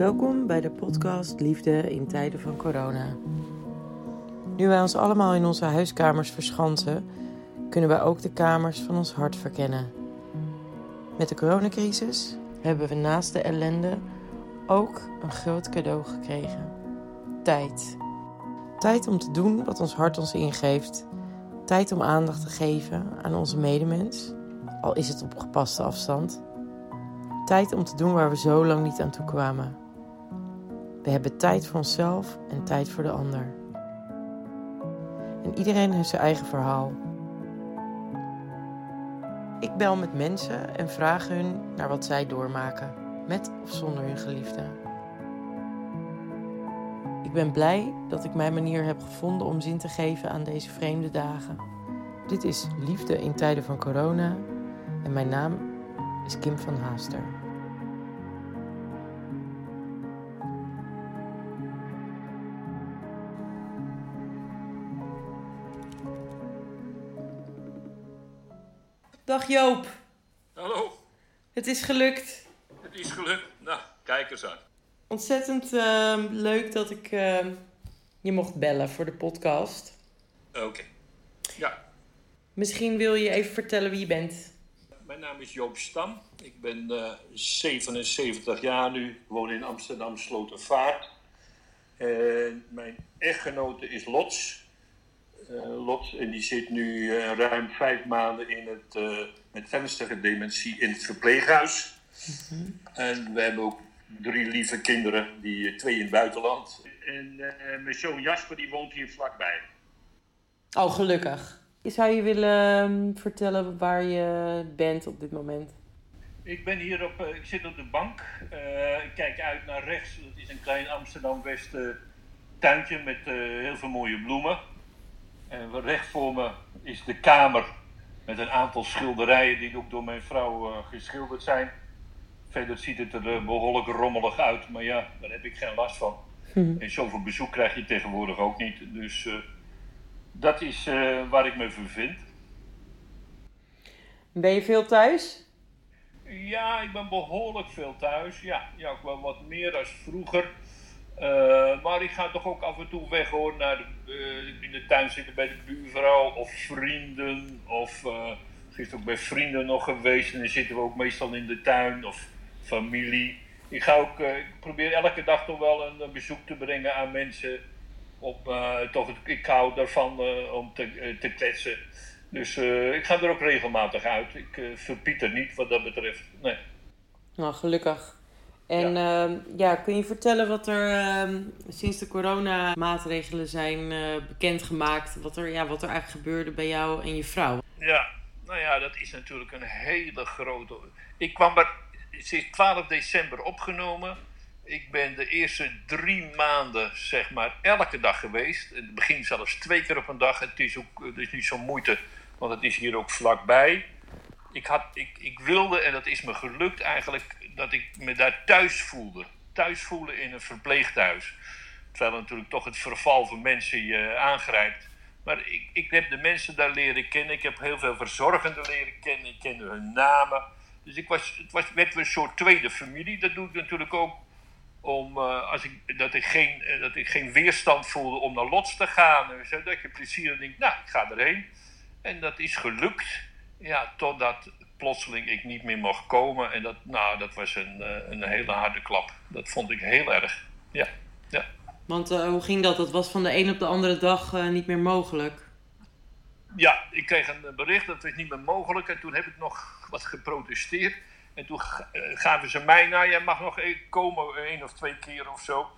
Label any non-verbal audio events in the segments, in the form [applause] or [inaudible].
Welkom bij de podcast Liefde in tijden van corona. Nu wij ons allemaal in onze huiskamers verschansen, kunnen wij ook de kamers van ons hart verkennen. Met de coronacrisis hebben we naast de ellende ook een groot cadeau gekregen: tijd. Tijd om te doen wat ons hart ons ingeeft. Tijd om aandacht te geven aan onze medemens, al is het op gepaste afstand. Tijd om te doen waar we zo lang niet aan toe kwamen. We hebben tijd voor onszelf en tijd voor de ander. En iedereen heeft zijn eigen verhaal. Ik bel met mensen en vraag hun naar wat zij doormaken, met of zonder hun geliefde. Ik ben blij dat ik mijn manier heb gevonden om zin te geven aan deze vreemde dagen. Dit is Liefde in tijden van corona en mijn naam is Kim van Haaster. Dag Joop, Hallo, het is gelukt. het is gelukt. Nou, kijk eens aan. Ontzettend ehm, leuk dat ik ehm, je mocht bellen voor de podcast. Oké. Ja, Misschien wil je even vertellen wie je bent. mijn naam is Joop Stam. Ik ben eh, 77 jaar nu. Ik woon in Amsterdam Slotervaart. En mijn echtgenote is Lots. Eh, Lots, en die zit nu eh, ruim vijf maanden in het, eh, met ernstige dementie in het verpleeghuis. En we hebben ook drie lieve kinderen, die twee in het buitenland. En eh, mijn zoon Jasper, die woont hier vlakbij. Oh, gelukkig. Zou je willen ehm, vertellen waar je bent op dit moment? Ik ben hier op, ik zit op de bank. Eh, ik kijk uit naar rechts. Dat is een klein Amsterdam-West tuintje met eh, heel veel mooie bloemen. En recht voor me is de kamer met een aantal schilderijen die ook door mijn vrouw eh, geschilderd zijn. Verder ziet het er eh, behoorlijk rommelig uit, maar ja, daar heb ik geen last van. En zoveel bezoek krijg je tegenwoordig ook niet. Dus eh, dat is waar ik me bevind. Ben je veel thuis? Ja, ik ben behoorlijk veel thuis. Ja, ja ook wel wat meer dan vroeger. Eh, maar ik ga toch ook af en toe weg hoor, naar de, eh, in de tuin zitten bij de buurvrouw of vrienden. Of uh, gisteren ook bij vrienden nog geweest en dan zitten we ook meestal in de tuin of familie. Ik, ga ook, eh, ik probeer elke dag toch wel een, eh, bezoek te brengen aan mensen. Op, eh, toch, ik hou eh, om te, eh, te kletsen. Dus eh, ik ga er ook regelmatig uit. Ik verpiet er niet wat dat betreft. Nee. Nou, gelukkig. En ja, ja kun je vertellen wat er ehm, sinds de coronamaatregelen zijn eh, bekendgemaakt, wat er, ja, wat er eigenlijk gebeurde bij jou en je vrouw? Ja, nou ja, dat is natuurlijk een hele grote. Ik kwam er sinds 12 december opgenomen. Ik ben de eerste drie maanden, zeg maar, elke dag geweest. In het begin zelfs twee keer op een dag. Het is, ook, het is niet zo'n moeite, want het is hier ook vlakbij. Ik, had, ik, ik wilde, en dat is me gelukt eigenlijk, dat ik me daar thuis voelde. Thuis voelen in een verpleeghuis. Terwijl natuurlijk toch het verval van mensen je aangrijpt. Maar ik, ik heb de mensen daar leren kennen. Ik heb heel veel verzorgenden leren kennen. Ik kende hun namen. Dus ik was, het was, werd een soort tweede familie. Dat doe ik natuurlijk ook om, uh, als ik, dat, ik geen, uh, dat ik geen weerstand voelde om naar Lots te gaan. Dus, uh, dat je plezier denkt, nou, ik ga erheen. En dat is gelukt. Ja, totdat plotseling ik niet meer mocht komen. En dat, nou, dat was een, een hele harde klap. Dat vond ik heel erg. Ja, ja. Want uh, hoe ging dat? Dat was van de een op de andere dag uh, niet meer mogelijk. Ja, ik kreeg een bericht dat het niet meer mogelijk. En toen heb ik nog wat geprotesteerd. En toen gaven ze mij, nou, jij mag nog komen, één of twee keer of zo.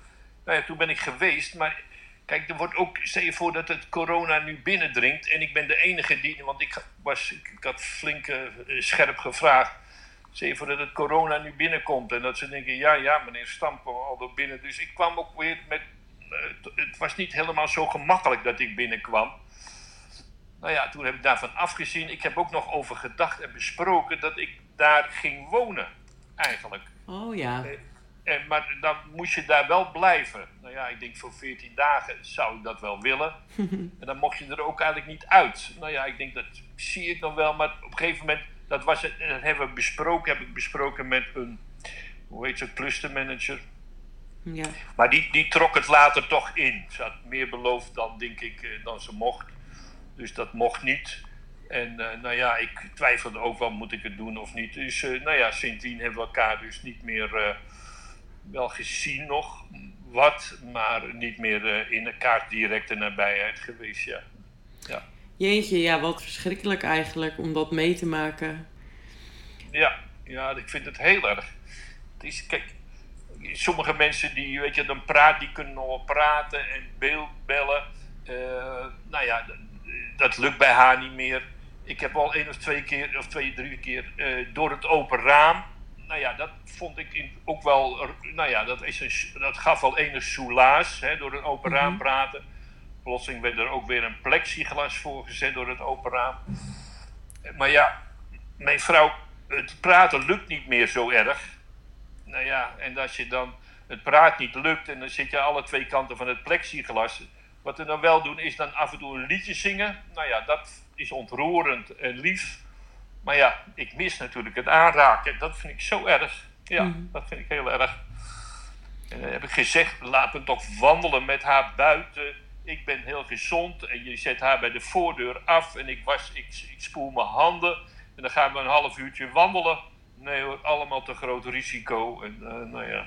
Nou ja, toen ben ik geweest. Maar kijk, er wordt ook, stel je voor dat het corona nu binnendringt. En ik ben de enige die, want ik, was, ik, had flink scherp gevraagd. Stel je voor dat het corona nu binnenkomt. En dat ze denken, ja, ja, meneer Stam kwam al door binnen. Dus ik kwam ook weer met, het was niet helemaal zo gemakkelijk dat ik binnenkwam. Nou ja, toen heb ik daarvan afgezien. Ik heb ook nog over gedacht en besproken dat ik daar ging wonen, eigenlijk. Oh ja. Eh, en, maar dan moest je daar wel blijven. Nou ja, ik denk voor 14 dagen zou ik dat wel willen. [laughs] en dan mocht je er ook eigenlijk niet uit. Nou ja, ik denk dat zie ik dan wel. Maar op een gegeven moment, dat, was het, dat hebben we besproken, heb ik besproken met een, hoe heet ze, clustermanager. Ja. Maar die, die trok het later toch in. Ze had meer beloofd dan, denk ik, eh, dan ze mocht. Dus dat mocht niet. En uh, nou ja, ik twijfelde ook wel, moet ik het doen of niet. Dus uh, nou ja, sindsdien hebben we elkaar dus niet meer uh, wel gezien nog wat, maar niet meer in elkaar directe nabijheid geweest, ja. ja. Jeetje, ja, wat verschrikkelijk eigenlijk om dat mee te maken. Ja, ja, ik vind het heel erg. Het is, kijk, sommige mensen die, weet je, dan praat, die kunnen nog wel praten en beeldbellen. Uh, nou ja, dat lukt bij haar niet meer. Ik heb al één of twee keer, of twee, drie keer uh, door het open raam. Nou ja, dat vond ik in, ook wel, nou ja, dat, is een, dat gaf wel ene soelaas, hè, door een open raam praten. Plotseling werd er ook weer een plexiglas voor gezet door het open raam. Maar ja, mijn vrouw, het praten lukt niet meer zo erg. Nou ja, en als je dan het praat niet lukt en dan zit je alle twee kanten van het plexiglas. Wat we dan wel doen is dan af en toe een liedje zingen. Nou ja, dat is ontroerend en lief. Maar ja, ik mis natuurlijk het aanraken. Dat vind ik zo erg. Ja, mm. dat vind ik heel erg. En dan heb ik gezegd, laat me toch wandelen met haar buiten. Ik ben heel gezond en je zet haar bij de voordeur af en ik, was, ik, ik spoel mijn handen. En dan gaan we een half uurtje wandelen. Nee hoor, allemaal te groot risico. En uh, nou ja,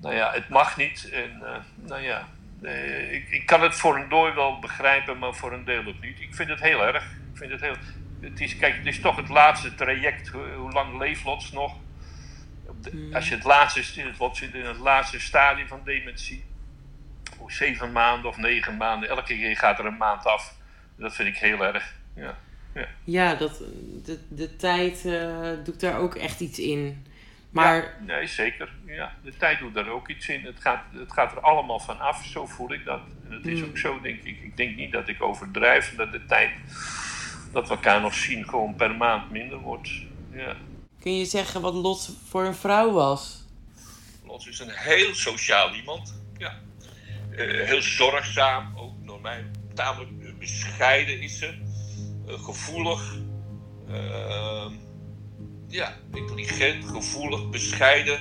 nou ja, het mag niet. En uh, nou ja, uh, ik, ik kan het voor een dooi wel begrijpen, maar voor een deel ook niet. Ik vind het heel erg. Ik vind het heel... Het is, kijk, het is toch het laatste traject. Hoe lang leeft Lots nog? De, als je het laatste in het lot zit, in het laatste stadium van dementie. Hoe zeven maanden of negen maanden, elke keer gaat er een maand af. Dat vind ik heel erg. Ja. Ja, ja dat, de, de tijd uh, doet daar ook echt iets in. Maar... Ja, nee, zeker. Ja, de tijd doet daar ook iets in. Het gaat, het gaat er allemaal van af, zo voel ik dat. En het is ook zo, denk ik. Ik denk niet dat ik overdrijf, dat de tijd dat we elkaar nog zien gewoon per maand minder wordt. Ja. Kun je zeggen wat Lot voor een vrouw was? Lot is een heel sociaal iemand. Ja. Uh, heel zorgzaam, ook door mij tamelijk bescheiden is ze gevoelig, uh, ja, intelligent, gevoelig, bescheiden.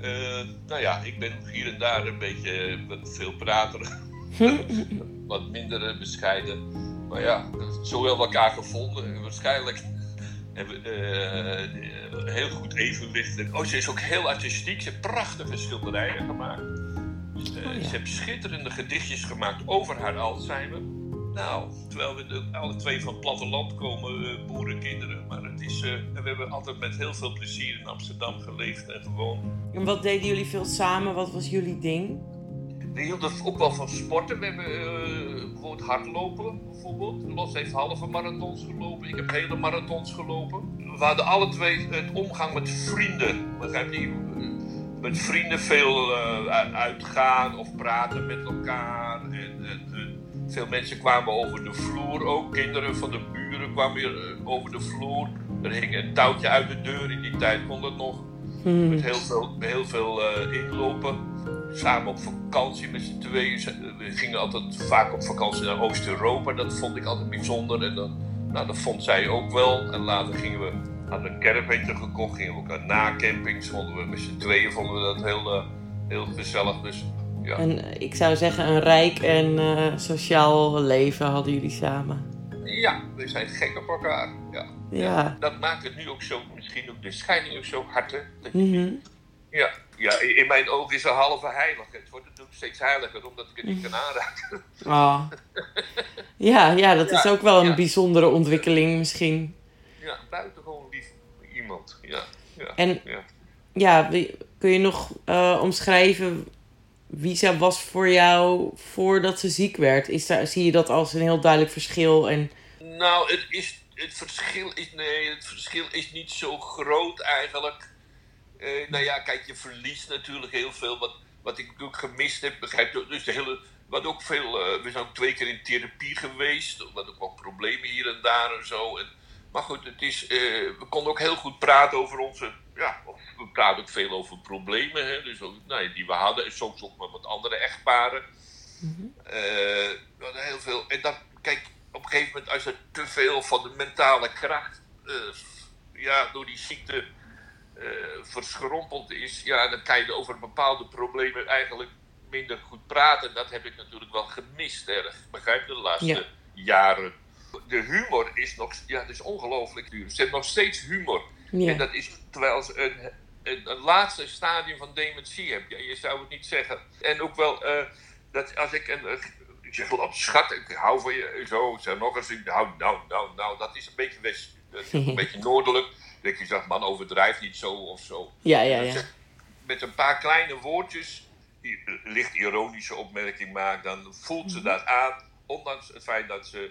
Uh, nou ja, ik ben hier en daar een beetje veel prater, [laughs] [laughs] wat minder bescheiden. Maar ja, zo hebben we elkaar gevonden en waarschijnlijk hebben we uh, heel goed evenwicht. Oh, ze is ook heel artistiek, ze heeft prachtige schilderijen gemaakt. Uh, oh, ja. Ze heeft schitterende gedichtjes gemaakt over haar Alzheimer. Nou, terwijl we de, alle twee van het platteland komen, uh, boerenkinderen. Maar het is, uh, we hebben altijd met heel veel plezier in Amsterdam geleefd en gewoond. En wat deden jullie veel samen? Wat was jullie ding? We hielden ook wel van sporten. We hebben uh, bijvoorbeeld hardlopen, bijvoorbeeld. Los heeft halve marathons gelopen. Ik heb hele marathons gelopen. We hadden alle twee het omgang met vrienden. Begrijp je? Met vrienden veel uitgaan of praten met elkaar. En, en veel mensen kwamen over de vloer ook. Kinderen van de buren kwamen weer over de vloer. Er hing een touwtje uit de deur. In die tijd kon dat nog. Hmm. Met heel veel, heel veel uh, inlopen. Samen op vakantie met z'n tweeën. We gingen altijd vaak op vakantie naar Oost-Europa. Dat vond ik altijd bijzonder. En dan, nou, dat vond zij ook wel. En later gingen we, hadden een caravantje gekocht. Gingen we ook naar nacampings. Vonden we met z'n tweeën vonden we dat heel, uh, heel gezellig. Dus ja. En ik zou zeggen, een rijk en uh, sociaal leven hadden jullie samen. Ja, we zijn gek op elkaar. Ja. ja. ja. Dat maakt het nu ook zo, misschien ook de scheiding ook zo hard. Hè? Mm -hmm. Ja, ja, in mijn ogen is een halve heilig. Het wordt natuurlijk steeds heiliger omdat ik het niet kan aanraken. Oh. ja, ja, dat [laughs] ja, is ook wel een bijzondere ontwikkeling misschien. Ja, buitengewoon lief iemand. Ja, ja, en ja. kun je nog uh, omschrijven wie zij was voor jou voordat ze ziek werd? Is daar, zie je dat als een heel duidelijk verschil? En... Nou, het, is, het, verschil is, nee, het verschil is niet zo groot eigenlijk. Uh, nou ja, kijk, je verliest natuurlijk heel veel. Wat, wat ik ook gemist heb, begrijp je? Dus de hele, wat ook veel, uh, we zijn ook twee keer in therapie geweest. Wat ook wel problemen hier en daar en zo. En, maar goed, het is, uh, we konden ook heel goed praten over onze ja, we praten ook veel over problemen, hè, dus ook, nou, die we hadden. En soms ook met wat andere echtparen. Uh, we hadden heel veel. En dan, kijk, op een gegeven moment, als er te veel van de mentale kracht, ja, door die ziekte, verschrompeld is, ja, dan kan je over bepaalde problemen eigenlijk minder goed praten. Dat heb ik natuurlijk wel gemist erg. Begrijp je, de laatste jaren. De humor is nog, ja, het is ongelooflijk. Ze hebben nog steeds humor. En dat is terwijl ze een, een, laatste stadium van dementie heb. Ja, je zou het niet zeggen. En ook wel, uh, dat als ik een, ik zeg wel, schat, ik hou van je, zo, zeg nog eens, nou, nou, nou, nou, dat is een beetje west, [laughs] een beetje noordelijk. Dat je zegt, man, overdrijf niet zo of zo. Ja, ja, ja. Met een paar kleine woordjes, die licht ironische opmerking maakt, dan voelt ze mhm. dat aan, ondanks het feit dat ze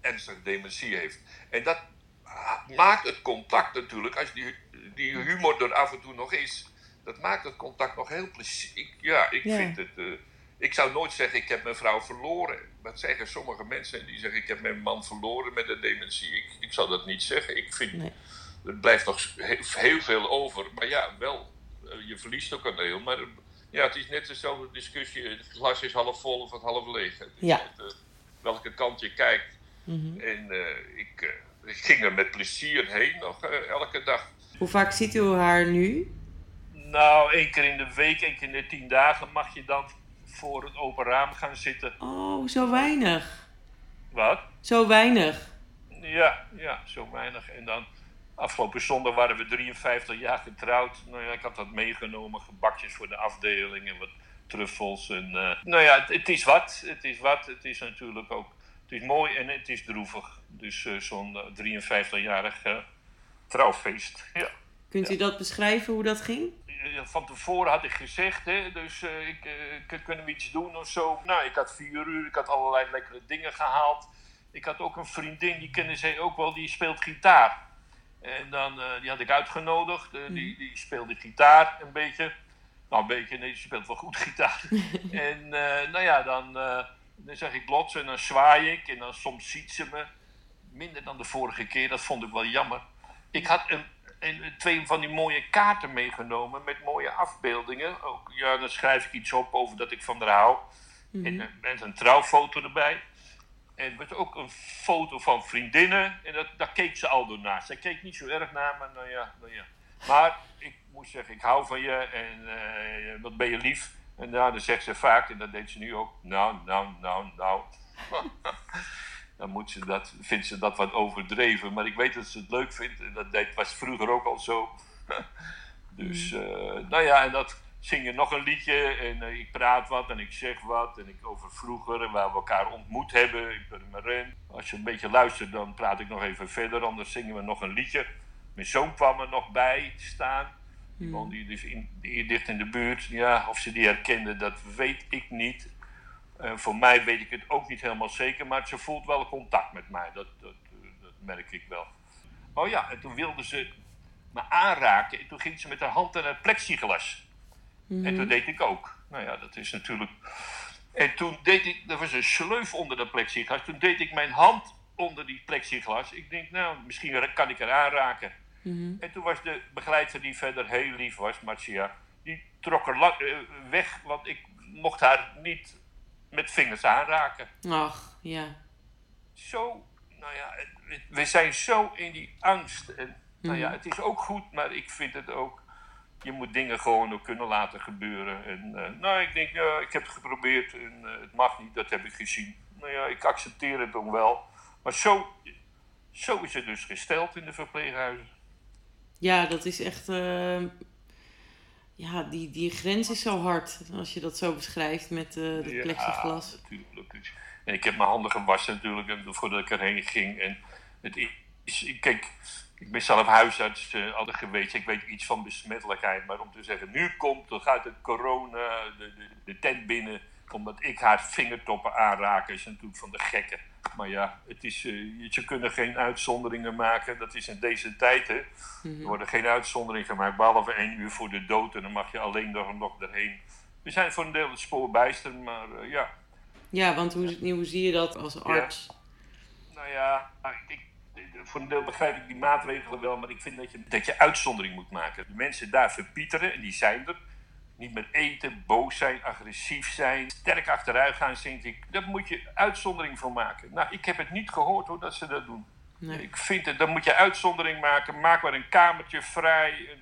ernstig dementie heeft. En dat maakt het contact natuurlijk, als die, die humor er af en toe nog is, dat maakt het contact nog heel plezier. Ja, ik vind het. Uh, ik zou nooit zeggen, ik heb mijn vrouw verloren. Dat zeggen sommige mensen die zeggen, ik heb mijn man verloren met de dementie. Ik, ik zou dat niet zeggen. Ik vind, nee. Er blijft nog heel, veel over. Maar ja, wel, eh, je verliest ook een deel. Maar ja, het is net dezelfde discussie. Het glas is half vol of het half leeg. Het ja. Eh, welke kant je kijkt. Mhm. En uh, ik, ik, ging er met plezier heen nog elke dag. Hoe vaak ziet u haar nu? Nou, één keer in de week, één keer in de tien dagen mag je dan voor het open raam gaan zitten. Oh, zo weinig. Wat? Zo weinig. Ja, ja, zo weinig. En dan afgelopen zondag waren we 53 jaar getrouwd. Nou ja, ik had dat meegenomen, gebakjes voor de afdeling en wat truffels. En, uh, nou ja, het, het, is wat. Het is wat. Het is natuurlijk ook. Het is mooi en het is droevig. Dus uh, zo'n 53-jarig uh, trouwfeest. Ja. Kunt u dat beschrijven hoe dat ging? van tevoren had ik gezegd, hè, dus ik, kunnen we iets doen of zo. Nou, ik had vier uur, ik had allerlei lekkere dingen gehaald. Ik had ook een vriendin, die kende zij ook wel, die speelt gitaar. En dan, uh, die had ik uitgenodigd, die, mhm. die speelde gitaar een beetje. Nou, een beetje, nee, die speelt wel goed gitaar. [laughs] en nou ja, dan, dan zeg ik plots en dan zwaai ik en dan soms ziet ze me. Minder dan de vorige keer, dat vond ik wel jammer. Ik had een en twee van die mooie kaarten meegenomen met mooie afbeeldingen. Ook, ja, dan schrijf ik iets op over dat ik van haar hou. Mm En met een trouwfoto erbij. En met ook een foto van vriendinnen. En dat, daar keek ze al door naast. Zij keek niet zo erg naar me. Nou ja, nou ja. Maar ik moet zeggen, ik hou van je en uh, wat ben je lief. En dan zegt ze vaak, en dat deed ze nu ook. Nou, nou, nou, nou. [laughs] dan moet ze dat, vindt ze dat wat overdreven. Maar ik weet dat ze het leuk vindt. En dat deed, was vroeger ook al zo. [laughs] dus, uh, nou ja, en dat zing je nog een liedje. En uh, ik praat wat en ik zeg wat. En ik over vroeger en waar we elkaar ontmoet hebben in Purmerend. Als je een beetje luistert, dan praat ik nog even verder. Anders zingen we nog een liedje. Mijn zoon kwam er nog bij staan. Die woonde hier dus in, hier dicht in de buurt. Ja, of ze die herkende, dat weet ik niet. Uh, voor mij weet ik het ook niet helemaal zeker, maar ze voelt wel contact met mij. Dat, dat, dat merk ik wel. Oh ja, en toen wilde ze me aanraken. En toen ging ze met haar hand naar het plexiglas. En toen mhm. deed ik ook. Nou ja, dat is natuurlijk. En toen deed ik, er was een sleuf onder dat plexiglas. Toen deed ik mijn hand onder die plexiglas. Ik denk, nou, misschien kan ik er aanraken. Mm En toen was de begeleidster die verder heel lief was, Marcia, die trok er uh, weg, want ik mocht haar niet met vingers aanraken. Ach, ja. Zo, nou ja, we zijn zo in die angst. En, Nou ja, mhm. het is ook goed, maar ik vind het ook. Je moet dingen gewoon ook kunnen laten gebeuren. En, uh, nou, ik denk, ja, ik heb het geprobeerd en uh, het mag niet, dat heb ik gezien. Nou ja, ik accepteer het dan wel. Maar zo, zo is het dus gesteld in de verpleeghuizen. Ja, dat is echt. Uh, ja, die, die grens is zo hard als je dat zo beschrijft met uh, het plexiglas. Ja, natuurlijk. En ik heb mijn handen gewassen natuurlijk voordat ik erheen ging. En het is, kijk, ik ben zelf huisarts uh, altijd geweest. Ik weet iets van besmettelijkheid. Maar om te zeggen, nu komt, dan gaat het corona de, de, de tent binnen. Omdat ik haar vingertoppen aanraken, is natuurlijk van de gekken. Maar ja, het is, uh, ze kunnen geen uitzonderingen maken. Dat is in deze tijd, hè. Mhm. Er worden geen uitzonderingen gemaakt, behalve één uur voor de dood. En dan mag je alleen nog, nog erheen. We zijn voor een deel het spoor bijster, maar uh, ja. Ja, want hoe, hoe zie je dat als arts? Nou ja, ik, voor een deel begrijp ik die maatregelen wel, maar ik vind dat je, dat je uitzondering moet maken. De mensen daar verpieteren, en die zijn er. Niet meer eten, boos zijn, agressief zijn, sterk achteruit gaan, vind ik. Daar moet je uitzondering voor maken. Nou, ik heb het niet gehoord hoor, dat ze dat doen. Nee. Ik vind het, dan moet je uitzondering maken. Maak maar een kamertje vrij.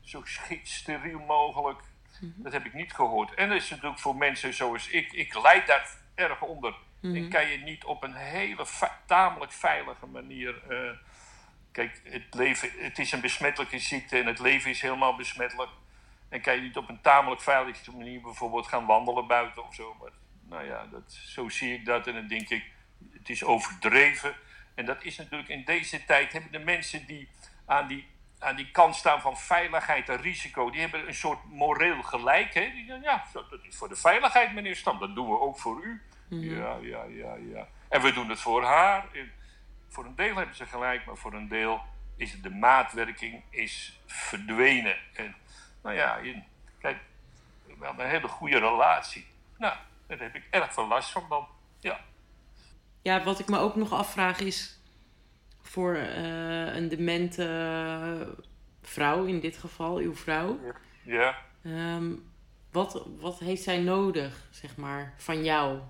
zo steriel mogelijk. Mhm. Dat heb ik niet gehoord. En dat is natuurlijk voor mensen zoals ik. Ik leid daar erg onder. Mhm. En kan je niet op een hele tamelijk veilige manier. eh, kijk, het, leven, het is een besmettelijke ziekte en het leven is helemaal besmettelijk. En kan je niet op een tamelijk veilige manier bijvoorbeeld gaan wandelen buiten of zo. Maar nou ja, dat, zo zie ik dat en dan denk ik, het is overdreven. En dat is natuurlijk in deze tijd, hebben de mensen die aan die, aan die kant staan van veiligheid en risico, die hebben een soort moreel gelijk. Hè? Die ja, dat is voor de veiligheid, meneer Stam, dat doen we ook voor u. Ja, ja, ja, ja. En we doen het voor haar. En voor een deel hebben ze gelijk, maar voor een deel is de maatwerking is verdwenen. En nou ja, je- kijk, we hadden een hele goede relatie. Nou, daar heb ik erg veel last van dan. Ja. Ja, wat ik me ook nog afvraag is voor eh, een demente vrouw, in dit geval uw vrouw. Ja. Ehm, wat, wat heeft zij nodig, zeg maar, van jou?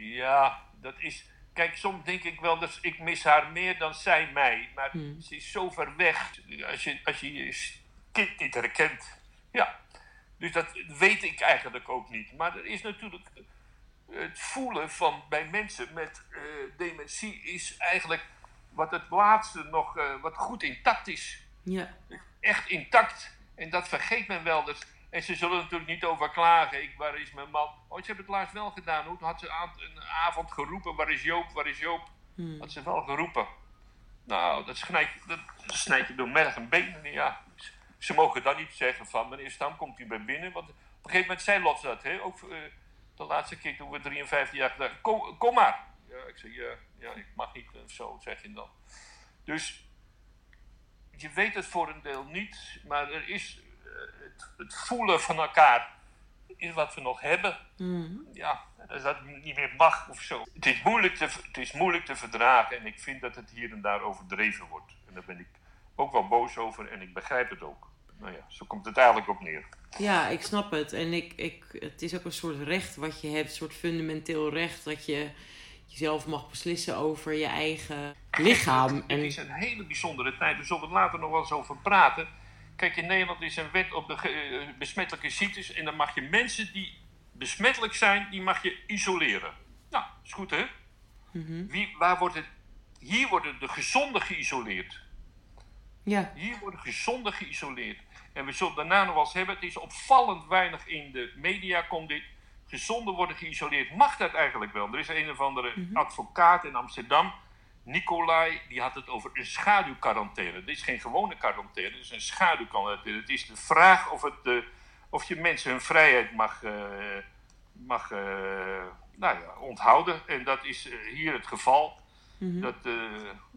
Ja, dat is. Kijk, soms denk ik wel dat ik mis haar meer dan zij mij. Maar Hmm. ze is zo ver weg. Als je, als je je kind niet herkent. Ja. Dus dat weet ik eigenlijk ook niet. Maar er is natuurlijk. Het voelen van bij mensen met eh, dementie is eigenlijk wat het laatste nog eh, wat goed intact is Ja, echt intact. En dat vergeet men wel. Dus, en ze zullen er natuurlijk niet over klagen. Ik, waar is mijn man? Oh, ze hebben het laatst wel gedaan. Hoe had ze aan, een avond geroepen? Waar is Joop? Waar is Joop? Hmm. Had ze wel geroepen. Nou, dat snijdt, dat je door merg en benen. Ja. Ze mogen dan niet zeggen van meneer Stam, komt u bij binnen. Want op een gegeven moment zei Lot dat. Hè? Ook eh, de laatste keer toen we 53 jaar gedaan. Kom, kom maar. Ja, ik zeg ja, ja, ik mag niet. of zo zeg je dan. Dus je weet het voor een deel niet, maar er is eh, het, het voelen van elkaar is wat we nog hebben. Hmm. Ja, als dat niet meer mag of zo. Het is, moeilijk te, het is moeilijk te verdragen en ik vind dat het hier en daar overdreven wordt. En daar ben ik ook wel boos over en ik begrijp het ook. Nou ja, zo komt het eigenlijk op neer. ja ik snap het. En ik, ik, het is ook een soort recht wat je hebt, een soort fundamenteel recht dat je jezelf mag beslissen over je eigen lichaam. Het En is een hele bijzondere tijd, we zullen het later nog wel eens over praten. Kijk, in Nederland is een wet op de ge- eh, besmettelijke ziektes en dan mag je mensen die besmettelijk zijn, die mag je isoleren. Nou, is goed hè? Mhm. Wie, waar wordt het, hier worden de gezonden geïsoleerd. ja, Hier worden gezonden geïsoleerd. En we zullen daarna nog wel eens hebben. Het is opvallend weinig in de media komt dit. Gezonden worden geïsoleerd. Mag dat eigenlijk wel? Er is een of andere advocaat in Amsterdam. Nicolai, die had het over een schaduwquarantaine. Dit is geen gewone quarantaine, dit is een schaduwquarantaine. Het is de vraag of, het, eh, of je mensen hun vrijheid mag, eh, mag eh, nou ja, onthouden. En dat is hier het geval. Mhm. Dat,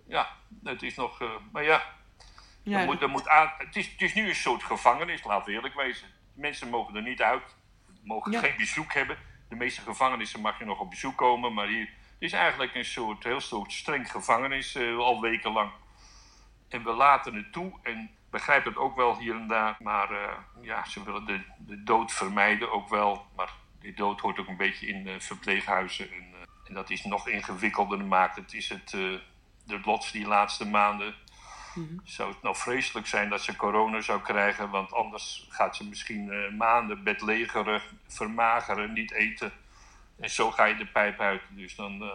ja, dat is nog. maar ja, ja, moet, er moet aan, het, is, het is nu een soort gevangenis, laten we eerlijk wezen. Mensen mogen er niet uit, mogen Ja. geen bezoek hebben. De meeste gevangenissen mag je nog op bezoek komen, maar hier het is eigenlijk een soort, heel soort streng gevangenis, eh, al wekenlang. En we laten het toe en begrijp het ook wel hier en daar. Maar eh, ja, ze willen de, de dood vermijden ook wel. Maar die dood hoort ook een beetje in verpleeghuizen. En, eh, en dat is nog ingewikkelder maakt. Het is het, de lots die laatste maanden zou het nou vreselijk zijn dat ze corona zou krijgen, want anders gaat ze misschien maanden bedlegeren, vermageren, niet eten. En zo ga je de pijp uit. Dus dan eh,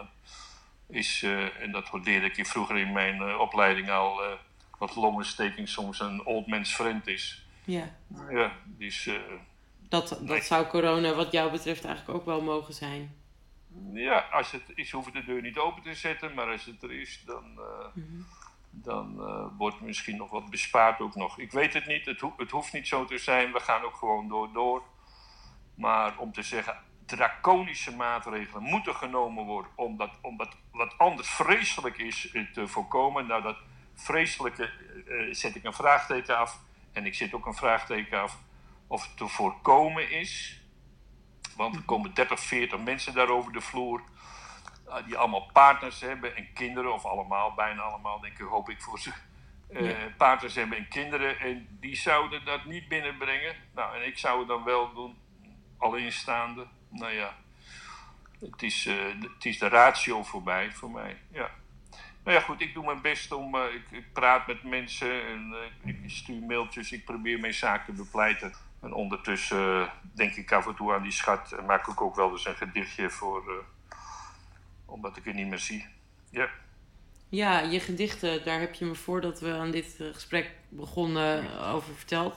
is, eh, en dat leerde ik vroeger in mijn eh, opleiding al, dat longontsteking soms een old man's friend is. ja. Ja, dus Dat, dat zou corona wat jou betreft eigenlijk ook wel mogen zijn. ja, als het is, hoef je de deur niet open te zetten, maar als het er is, dan, eh, dan eh, wordt misschien nog wat bespaard ook nog. Ik weet het niet, het, ho- het hoeft niet zo te zijn, we gaan ook gewoon door, door. Maar om te zeggen, draconische maatregelen moeten genomen worden omdat, omdat wat anders vreselijk is eh, te voorkomen. Nou, dat vreselijke eh, zet ik een vraagteken af. En ik zet ook een vraagteken af of het te voorkomen is. Want er komen 30, 40 mensen daar over de vloer. eh, die allemaal partners hebben en kinderen, of allemaal, bijna allemaal, denk ik, hoop ik voor ze. eh, Ja. Partners hebben en kinderen. En die zouden dat niet binnenbrengen. Nou, en ik zou het dan wel doen, alleenstaande. Nou ja, het is, eh, de- het is de ratio voorbij voor mij. Ja. Nou ja, goed, ik doe mijn best om. eh, ik, ik praat met mensen en eh, ik stuur mailtjes, ik probeer mijn zaak te bepleiten. En ondertussen denk ik af en toe aan die schat en maak ik ook wel eens een gedichtje voor, omdat ik het niet meer zie. Ja. Ja, je gedichten, daar heb je me voordat we aan dit gesprek begonnen over verteld.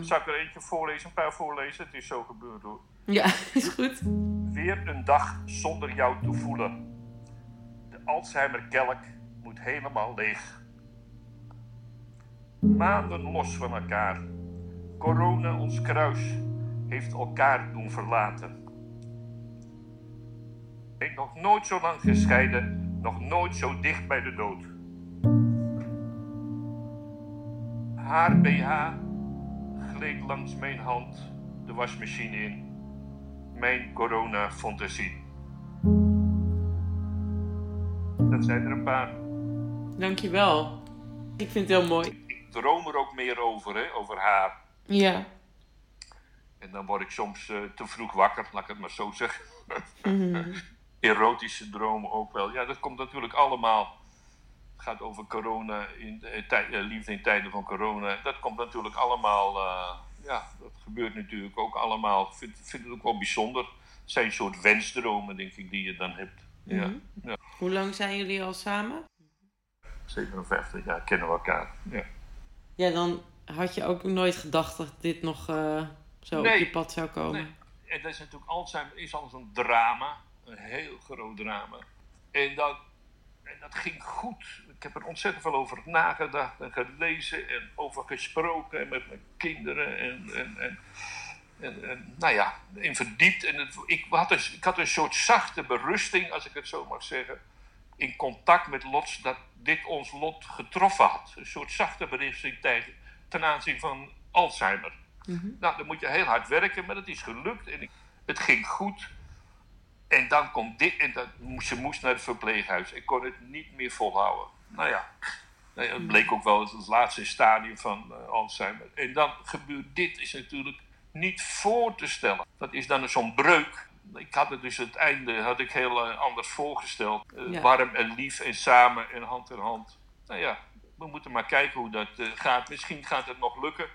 Zal ik er eentje voorlezen, een paar voorlezen? Het is zo gebeurd hoor. Ja, [laughs] is goed. Weer een dag zonder jou te voelen. De Alzheimer-kelk moet helemaal leeg. Maanden los van elkaar. Corona, ons kruis, heeft elkaar doen verlaten. Ik nog nooit zo lang gescheiden, nog nooit zo dicht bij de dood. Haar BH gleed langs mijn hand de wasmachine in. Mijn corona-fantasie. Dat zijn er een paar. Dankjewel. Ik vind het heel mooi. Ik droom er ook meer over, hè, over haar. Ja. En dan word ik soms uh, te vroeg wakker, laat ik het maar zo zeggen. [laughs] Mm Erotische dromen ook wel. Ja, dat komt natuurlijk allemaal. Het gaat over corona, in, uh, liefde in tijden van corona. Dat komt natuurlijk allemaal. Uh, ja, dat gebeurt natuurlijk ook allemaal. Ik vind, vind het ook wel bijzonder. Het zijn een soort wensdromen, denk ik, die je dan hebt. ja, mhm. ja. Hoe lang zijn jullie al samen? 57 jaar kennen we elkaar. Ja. ja, dan had je ook nooit gedacht dat dit nog uh, zo op je pad zou komen. Nee. En dat is natuurlijk Alzheimer is al een drama, een heel groot drama. En dat, en dat ging goed. Ik heb er ontzettend veel over nagedacht en gelezen en over gesproken en met mijn kinderen en, en, en en, en, nou ja, in verdiept. En het, ik, had een, ik had een soort zachte berusting, als ik het zo mag zeggen, in contact met lots dat dit ons lot getroffen had. Een soort zachte berusting tegen, ten aanzien van Alzheimer. Mhm. Nou, dan moet je heel hard werken, maar dat is gelukt. En het ging goed. En dan komt dit, en dat, ze moest naar het verpleeghuis. Ik kon het niet meer volhouden. Nou ja, het bleek ook wel het laatste stadium van uh, Alzheimer. En dan gebeurt dit, is natuurlijk niet voor te stellen. Dat is dan zo'n breuk. Ik had het dus het einde had ik heel uh, anders voorgesteld. Uh, Warm en lief en samen en hand in hand. Nou ja, we moeten maar kijken hoe dat gaat. Misschien gaat het nog lukken.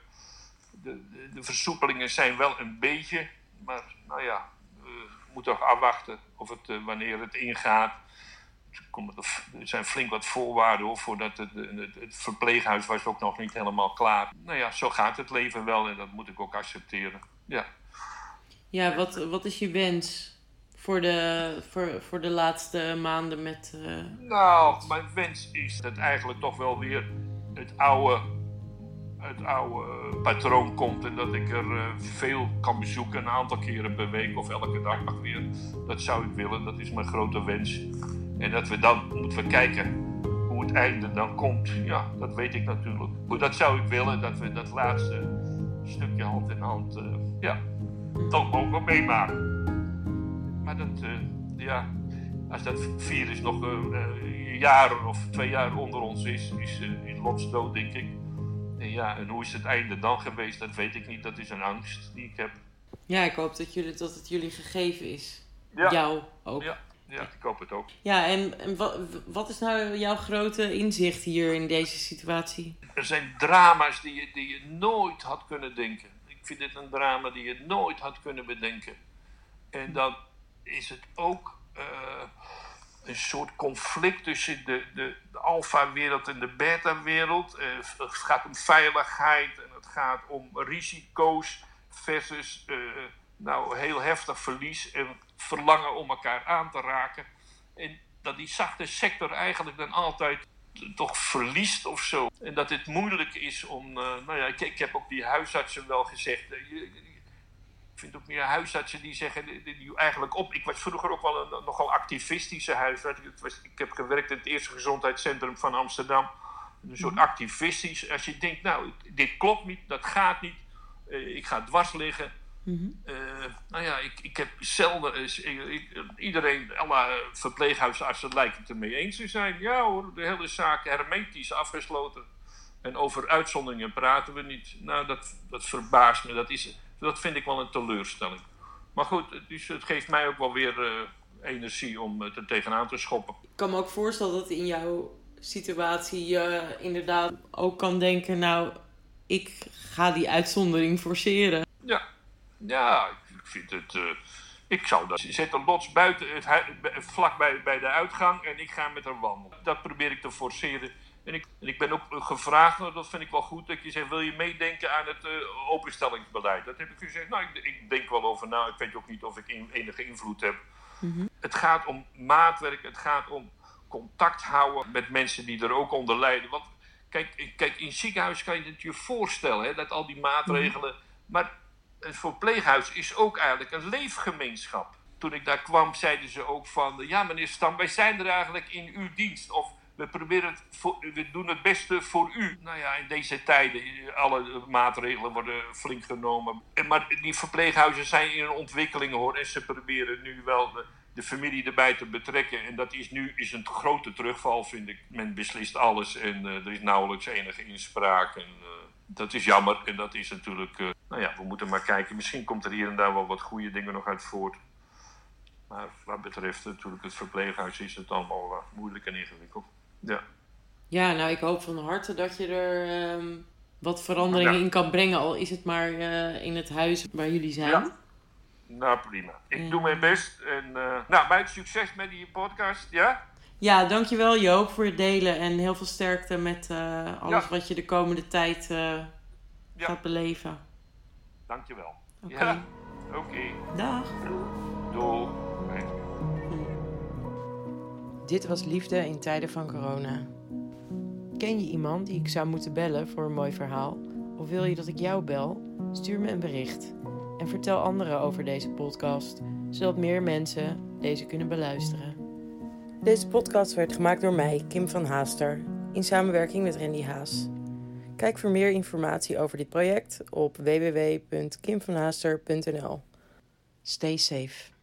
De, de, de, versoepelingen zijn wel een beetje. Maar nou ja, we moeten nog afwachten of het, wanneer het ingaat. Er zijn flink wat voorwaarden hoor, voordat het, het, het, verpleeghuis was ook nog niet helemaal klaar. Nou ja, zo gaat het leven wel en dat moet ik ook accepteren. Ja, ja wat, wat is je wens voor de, voor, voor de laatste maanden met... Uh... Nou, mijn wens is dat eigenlijk toch wel weer het oude, het oude patroon komt. En dat ik er uh, veel kan bezoeken, een aantal keren per week of elke dag weer. Dat zou ik willen, dat is mijn grote wens. En dat we dan moeten we kijken hoe het einde dan komt. Ja, dat weet ik natuurlijk. Maar dat zou ik willen, dat we dat laatste stukje hand in hand, uh, ja, toch mogen meemaken. Maar dat, uh, ja, als dat virus nog uh, een jaar of twee jaar onder ons is, is, is Lots dood, denk ik. En ja, en hoe is het einde dan geweest, dat weet ik niet. Dat is een angst die ik heb. Ja, ik hoop dat, jullie, dat het jullie gegeven is. Ja. Jou ook. Ja ja, ik hoop het ook. Ja, en, en wat, wat is nou jouw grote inzicht hier in deze situatie? Er zijn drama's die je, die je nooit had kunnen denken. Ik vind dit een drama die je nooit had kunnen bedenken. En dan is het ook uh, een soort conflict tussen de, de, de alfa-wereld en de beta-wereld. Uh, het gaat om veiligheid en het gaat om risico's versus uh, nou, heel heftig verlies en verlangen om elkaar aan te raken. En dat die zachte sector eigenlijk dan altijd toch verliest of zo. En dat het moeilijk is om. Uh, nou ja, ik, ik, heb ook die huisartsen wel gezegd. Uh, ik vind ook meer huisartsen die zeggen. Die, die eigenlijk op. Ik was vroeger ook wel een nogal activistische huisarts. Ik, was, ik heb gewerkt in het eerste gezondheidscentrum van Amsterdam. Een soort mhm. activistisch. Als je denkt, nou, dit klopt niet, dat gaat niet. Uh, ik ga dwars liggen Mhm. Eh, nou ja, ik, ik heb zelden. Uh, iedereen, alle verpleeghuisartsen lijken het ermee eens te zijn. Ja hoor, de hele zaak hermetisch afgesloten. En over uitzonderingen praten we niet. Nou, dat, dat verbaast me. Dat, is, dat vind ik wel een teleurstelling. Maar goed, dus het geeft mij ook wel weer uh, energie om er tegenaan te schoppen. Ik kan me ook voorstellen dat in jouw situatie je inderdaad ook kan denken... nou, ik ga die uitzondering forceren. Ja, ja ik vind het. Uh, ik zou dat. Zet de lots buiten het, vlak bij, bij de uitgang en ik ga met haar wandelen. Dat probeer ik te forceren. En ik, en ik ben ook gevraagd, nou, dat vind ik wel goed, dat je zegt: wil je meedenken aan het uh, openstellingsbeleid? Dat heb ik gezegd. Nou, ik, ik, denk wel over na. Ik weet ook niet of ik enige invloed heb. Mm Het gaat om maatwerk, het gaat om contact houden met mensen die er ook onder lijden. Want kijk, kijk in ziekenhuis kan je het je voorstellen, hè, dat al die maatregelen. Mhm. Maar een verpleeghuis is ook eigenlijk een leefgemeenschap. Toen ik daar kwam, zeiden ze ook van... Ja, meneer Stam, wij zijn er eigenlijk in uw dienst. Of we, proberen het voor, we doen het beste voor u. Nou ja, in deze tijden, alle maatregelen worden flink genomen. Maar die verpleeghuizen zijn in een ontwikkeling hoor. En ze proberen nu wel de, de familie erbij te betrekken. En dat is nu is een grote terugval, vind ik. Men beslist alles en uh, er is nauwelijks enige inspraak. En, dat is jammer en dat is natuurlijk... Uh, nou ja, we moeten maar kijken. Misschien komt er hier en daar wel wat goede dingen nog uit voort. Maar wat betreft natuurlijk het verpleeghuis is het allemaal moeilijk en ingewikkeld. Ja. Ja, nou ik hoop van harte dat je er um, wat veranderingen in kan brengen. Al is het maar in het huis waar jullie zijn. Ja. Nou, prima. Ik doe mijn best. En nou, mijn succes met die podcast, ja? Ja, dankjewel Joop voor het delen. En heel veel sterkte met uh, alles wat je de komende tijd uh, ja. gaat beleven. Dankjewel. Oké. Okay. Ja, oké. Okay. Dag. Doei. Dit was Liefde in tijden van corona. Ken je iemand die ik zou moeten bellen voor een mooi verhaal? Of wil je dat ik jou bel? Stuur me een bericht en vertel anderen over deze podcast, zodat meer mensen deze kunnen beluisteren. Deze podcast werd gemaakt door mij, Kim van Haaster, in samenwerking met Randy Haas. Kijk voor meer informatie over dit project op www.kimvanhaaster.nl. Stay safe.